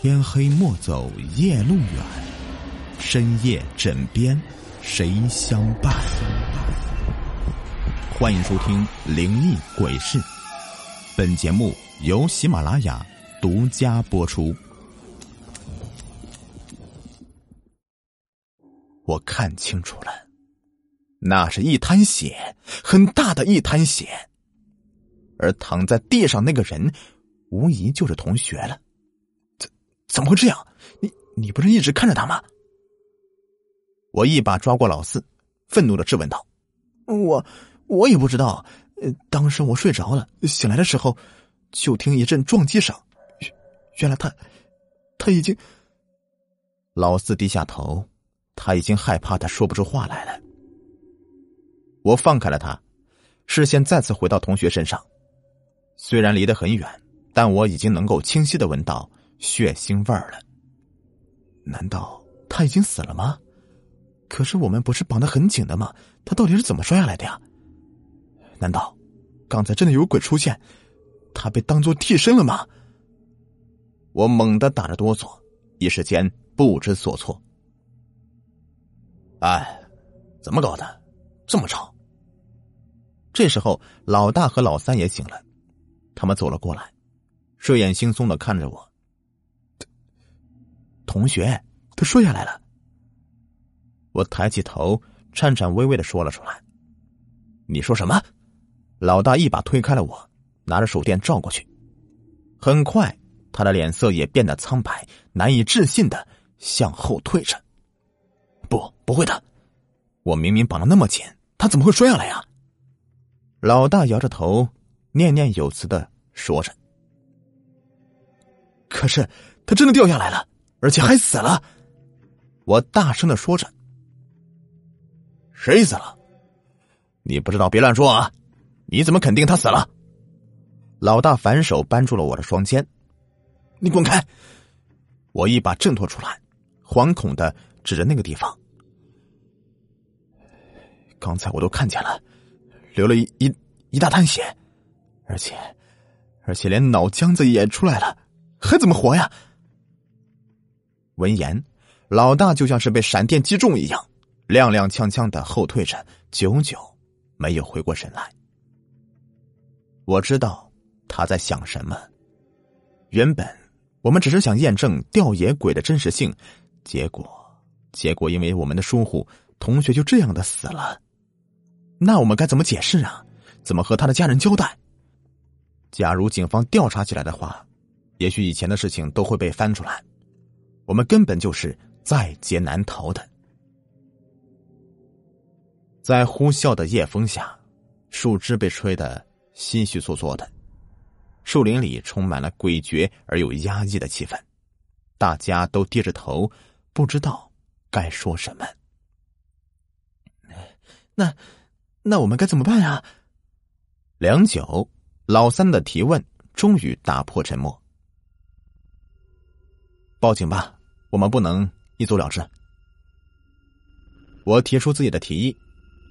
天黑莫走夜路远，深夜枕边谁相伴？欢迎收听《灵异鬼事》，本节目由喜马拉雅独家播出。我看清楚了，那是一滩血，很大的一滩血，而躺在地上那个人，无疑就是同学了。怎么会这样？你你不是一直看着他吗？我一把抓过老四，愤怒的质问道：“我我也不知道，当时我睡着了，醒来的时候就听一阵撞击声，原来他他已经……”老四低下头，他已经害怕的说不出话来了。我放开了他，视线再次回到同学身上，虽然离得很远，但我已经能够清晰的闻到。血腥味儿了。难道他已经死了吗？可是我们不是绑得很紧的吗？他到底是怎么摔下来的呀？难道刚才真的有鬼出现？他被当做替身了吗？我猛地打着哆嗦，一时间不知所措。哎，怎么搞的？这么吵！这时候，老大和老三也醒了，他们走了过来，睡眼惺忪的看着我。同学，他摔下来了。我抬起头，颤颤巍巍的说了出来：“你说什么？”老大一把推开了我，拿着手电照过去。很快，他的脸色也变得苍白，难以置信的向后退着。不，不会的，我明明绑的那么紧，他怎么会摔下来呀？老大摇着头，念念有词的说着：“可是，他真的掉下来了。”而且还死了，我大声的说着：“谁死了？你不知道别乱说啊！你怎么肯定他死了？”老大反手扳住了我的双肩，“你滚开！”我一把挣脱出来，惶恐的指着那个地方。刚才我都看见了，流了一一一大滩血，而且而且连脑浆子也出来了，还怎么活呀？闻言，老大就像是被闪电击中一样，踉踉跄跄的后退着，久久没有回过神来。我知道他在想什么。原本我们只是想验证吊野鬼的真实性，结果，结果因为我们的疏忽，同学就这样的死了。那我们该怎么解释啊？怎么和他的家人交代？假如警方调查起来的话，也许以前的事情都会被翻出来。我们根本就是在劫难逃的，在呼啸的夜风下，树枝被吹得稀稀嗦嗦的，树林里充满了诡谲而又压抑的气氛，大家都低着头，不知道该说什么。那，那我们该怎么办呀？良久，老三的提问终于打破沉默：“报警吧。”我们不能一走了之。我提出自己的提议，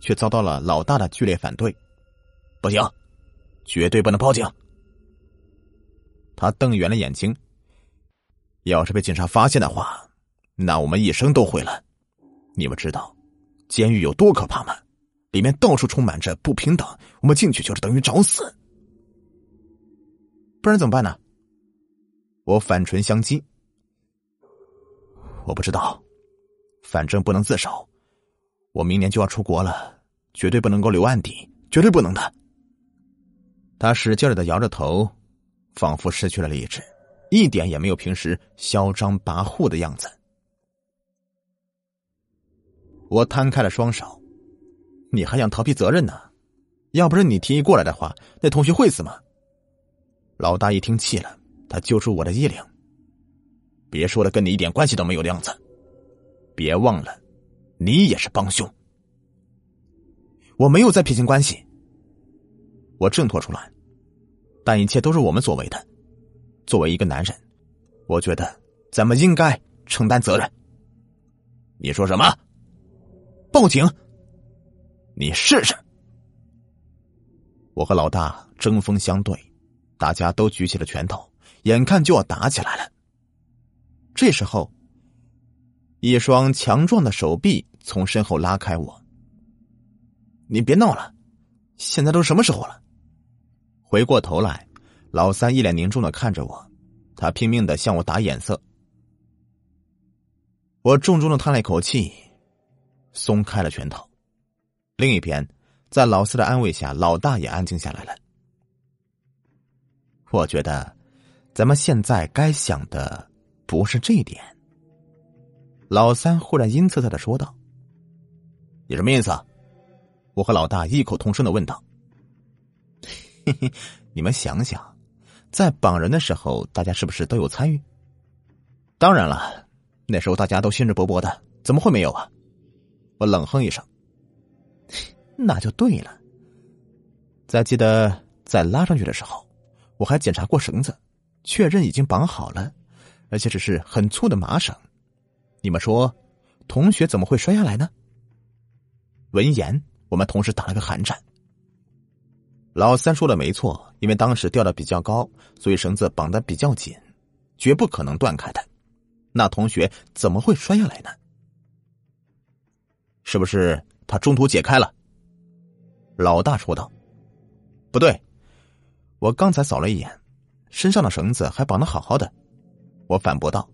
却遭到了老大的剧烈反对。不行，绝对不能报警。他瞪圆了眼睛。要是被警察发现的话，那我们一生都毁了。你们知道监狱有多可怕吗？里面到处充满着不平等，我们进去就是等于找死。不然怎么办呢？我反唇相讥。我不知道，反正不能自首。我明年就要出国了，绝对不能够留案底，绝对不能的。他使劲的摇着头，仿佛失去了理智，一点也没有平时嚣张跋扈的样子。我摊开了双手，你还想逃避责任呢？要不是你提议过来的话，那同学会死吗？老大一听气了，他揪住我的衣领。别说了跟你一点关系都没有的样子，别忘了，你也是帮凶。我没有在撇清关系，我挣脱出来，但一切都是我们所为的。作为一个男人，我觉得咱们应该承担责任。你说什么？报警？你试试！我和老大针锋相对，大家都举起了拳头，眼看就要打起来了。这时候，一双强壮的手臂从身后拉开我。你别闹了，现在都什么时候了？回过头来，老三一脸凝重的看着我，他拼命的向我打眼色。我重重的叹了一口气，松开了拳头。另一边，在老四的安慰下，老大也安静。下来了。我觉得，咱们现在该想的。不是这一点，老三忽然阴恻恻的说道：“你什么意思？”我和老大异口同声的问道：“嘿嘿，你们想想，在绑人的时候，大家是不是都有参与？当然了，那时候大家都兴致勃勃的，怎么会没有啊？”我冷哼一声：“那就对了。再记得在拉上去的时候，我还检查过绳子，确认已经绑好了。”而且只是很粗的麻绳，你们说，同学怎么会摔下来呢？闻言，我们同时打了个寒颤。老三说的没错，因为当时吊的比较高，所以绳子绑的比较紧，绝不可能断开的。那同学怎么会摔下来呢？是不是他中途解开了？老大说道：“不对，我刚才扫了一眼，身上的绳子还绑的好好的。”我反驳道：“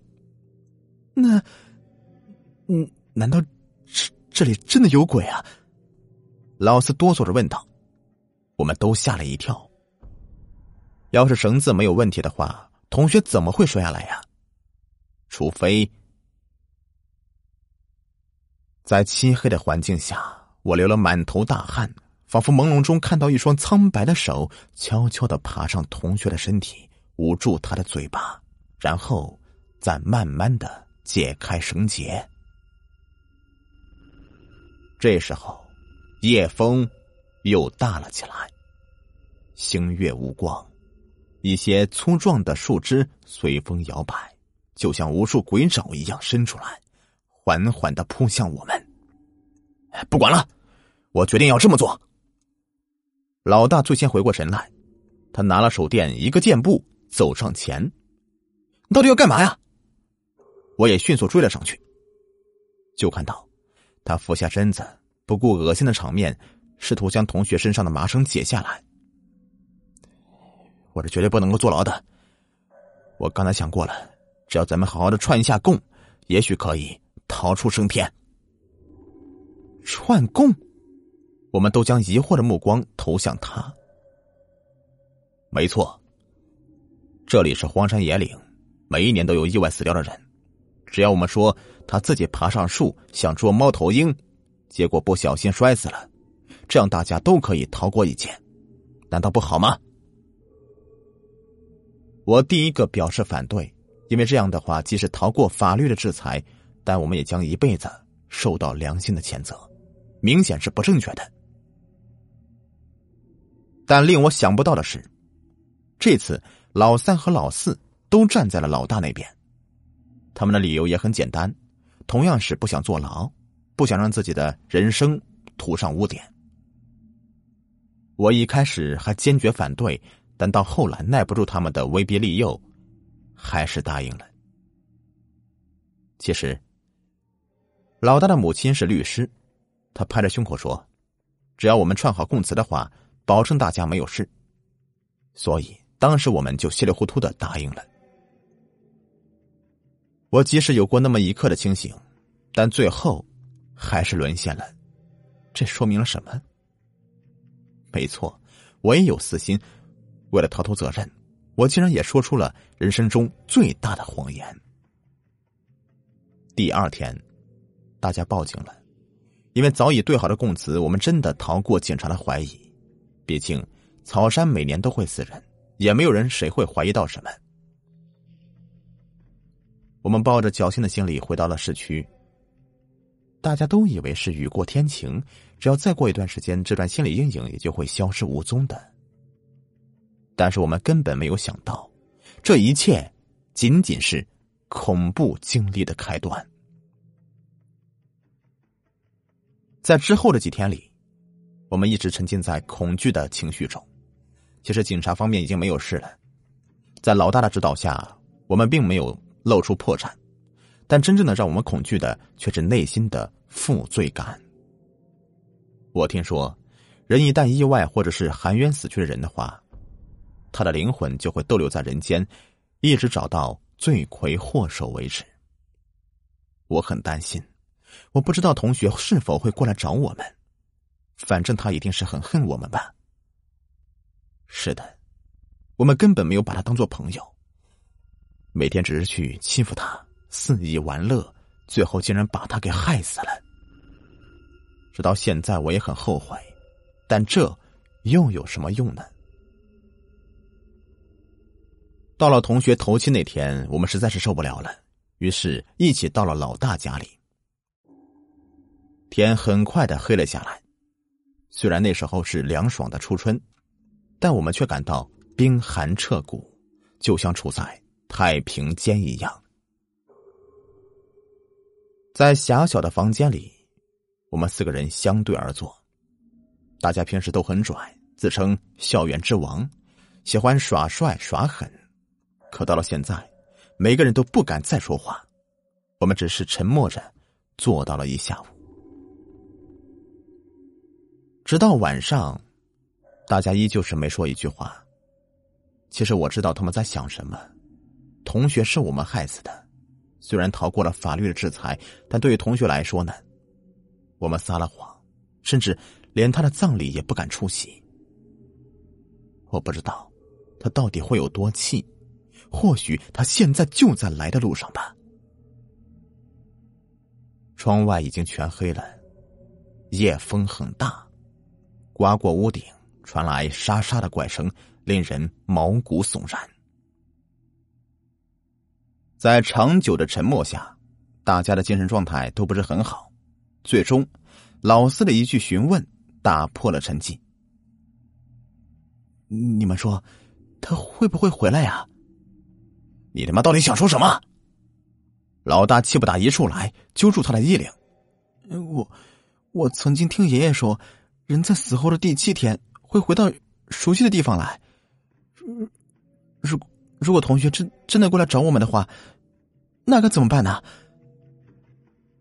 那，嗯，难道这这里真的有鬼啊？”老四哆嗦着问道。我们都吓了一跳。要是绳子没有问题的话，同学怎么会摔下来呀？除非在漆黑的环境下，我流了满头大汗，仿佛朦胧中看到一双苍白的手悄悄的爬上同学的身体，捂住他的嘴巴。然后，再慢慢的解开绳结。这时候，夜风又大了起来，星月无光，一些粗壮的树枝随风摇摆，就像无数鬼爪一样伸出来，缓缓的扑向我们。不管了，我决定要这么做。老大最先回过神来，他拿了手电，一个箭步走上前。到底要干嘛呀？我也迅速追了上去，就看到他俯下身子，不顾恶心的场面，试图将同学身上的麻绳解下来。我是绝对不能够坐牢的。我刚才想过了，只要咱们好好的串一下供，也许可以逃出升天。串供，我们都将疑惑的目光投向他。没错，这里是荒山野岭。每一年都有意外死掉的人，只要我们说他自己爬上树想捉猫头鹰，结果不小心摔死了，这样大家都可以逃过一劫，难道不好吗？我第一个表示反对，因为这样的话，即使逃过法律的制裁，但我们也将一辈子受到良心的谴责，明显是不正确的。但令我想不到的是，这次老三和老四。都站在了老大那边，他们的理由也很简单，同样是不想坐牢，不想让自己的人生涂上污点。我一开始还坚决反对，但到后来耐不住他们的威逼利诱，还是答应了。其实，老大的母亲是律师，他拍着胸口说：“只要我们串好供词的话，保证大家没有事。”所以当时我们就稀里糊涂的答应了。我即使有过那么一刻的清醒，但最后还是沦陷了。这说明了什么？没错，我也有私心。为了逃脱责任，我竟然也说出了人生中最大的谎言。第二天，大家报警了，因为早已对好的供词，我们真的逃过警察的怀疑。毕竟草山每年都会死人，也没有人谁会怀疑到什么。我们抱着侥幸的心理回到了市区。大家都以为是雨过天晴，只要再过一段时间，这段心理阴影也就会消失无踪的。但是我们根本没有想到，这一切仅仅是恐怖经历的开端。在之后的几天里，我们一直沉浸在恐惧的情绪中。其实警察方面已经没有事了，在老大的指导下，我们并没有。露出破绽，但真正的让我们恐惧的却是内心的负罪感。我听说，人一旦意外或者是含冤死去的人的话，他的灵魂就会逗留在人间，一直找到罪魁祸首为止。我很担心，我不知道同学是否会过来找我们，反正他一定是很恨我们吧。是的，我们根本没有把他当做朋友，每天只是去欺负他，肆意玩乐，最后竟然把他给害死了。直到现在，我也很后悔，但这又有什么用呢？到了同学头七那天，我们实在是受不了了，于是一起到了老大家里。天很快的黑了下来，虽然那时候是凉爽的初春。但我们却感到冰寒彻骨，就像处在太平间一样。在狭小的房间里，我们四个人相对而坐。大家平时都很拽，自称校园之王，喜欢耍帅耍狠。可到了现在，每个人都不敢再说话，我们只是沉默着坐到了一下午，直到晚上。大家依旧是没说一句话。其实我知道他们在想什么。同学是我们害死的，虽然逃过了法律的制裁，但对于同学来说呢，我们撒了谎，甚至连他的葬礼也不敢出席。我不知道他到底会有多气，或许他现在就在来的路上吧。窗外已经全黑了，夜风很大，刮过屋顶。传来沙沙的怪声，令人毛骨悚然。在长久的沉默下，大家的精神状态都不是很好。最终，老四的一句询问打破了沉寂：“你们说，他会不会回来呀？”“你他妈到底想说什么？”老大气不打一处来，揪住他的衣领：“我，我曾经听爷爷说，人在死后的第七天。”会回到熟悉的地方来。如如果同学真真的过来找我们的话，那可怎么办呢？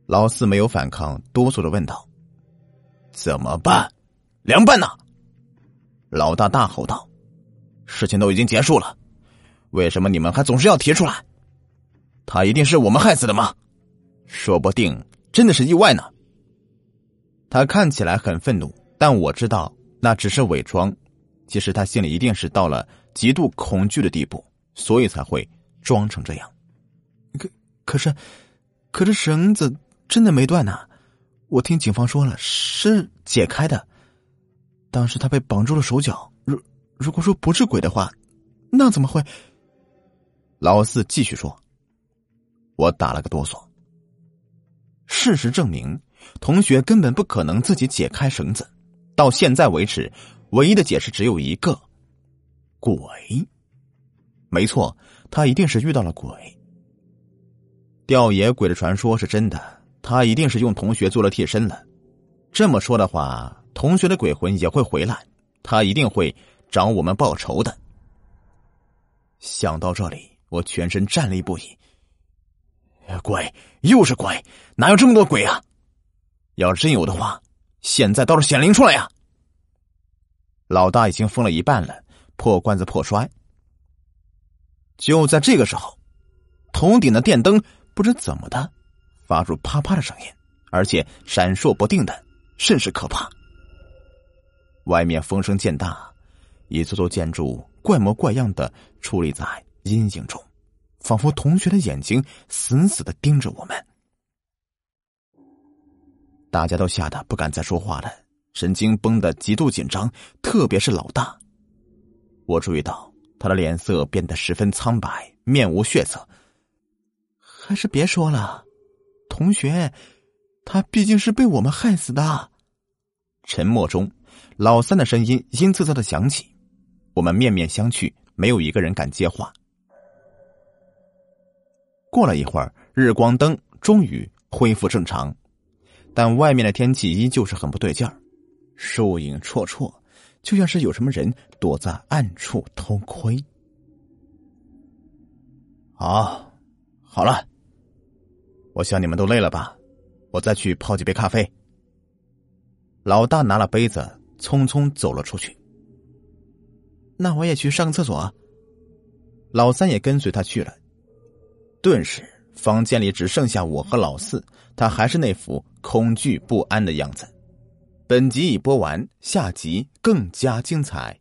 老四没有反抗，哆嗦的问道：“怎么办？凉拌呢？”老大大吼道：“事情都已经结束了，为什么你们还总是要提出来？他一定是我们害死的吗？说不定真的是意外呢。”他看起来很愤怒，但我知道。那只是伪装，其实他心里一定是到了极度恐惧的地步，所以才会装成这样。可是，可是绳子真的没断呢。我听警方说了，是解开的。当时他被绑住了手脚。如如果说不是鬼的话，那怎么会？老四继续说。我打了个哆嗦。事实证明，同学根本不可能自己解开绳子。到现在为止，唯一的解释只有一个：鬼。没错，他一定是遇到了鬼。吊野鬼的传说是真的，他一定是用同学做了替身了。这么说的话，同学的鬼魂也会回来，他一定会找我们报仇的。想到这里，我全身战栗不已。鬼，又是鬼，哪有这么多鬼啊？要真有的话。现在倒是显灵出来呀！老大已经疯了一半了，破罐子破摔。就在这个时候，头顶的电灯不知怎么的发出啪啪的声音，而且闪烁不定的，甚是可怕。外面风声渐大，一座座建筑怪模怪样的矗立在阴影中，仿佛同学的眼睛死死的盯着我们。大家都吓得不敢再说话了，神经绷得极度紧张，特别是老大。我注意到他的脸色变得十分苍白，面无血色。还是别说了，同学，他毕竟是被我们害死的。沉默中，老三的声音阴恻恻的响起。我们面面相觑，没有一个人敢接话。过了一会儿，日光灯终于恢复正常。但外面的天气依旧是很不对劲儿，树影绰绰，就像是有什么人躲在暗处偷窥。好，好了，我想你们都累了吧，我再去泡几杯咖啡。老大拿了杯子，匆匆走了出去。那我也去上个厕所。老三也跟随他去了。顿时，房间里只剩下我和老四，他还是那副恐惧不安的样子。本集已播完，下集更加精彩。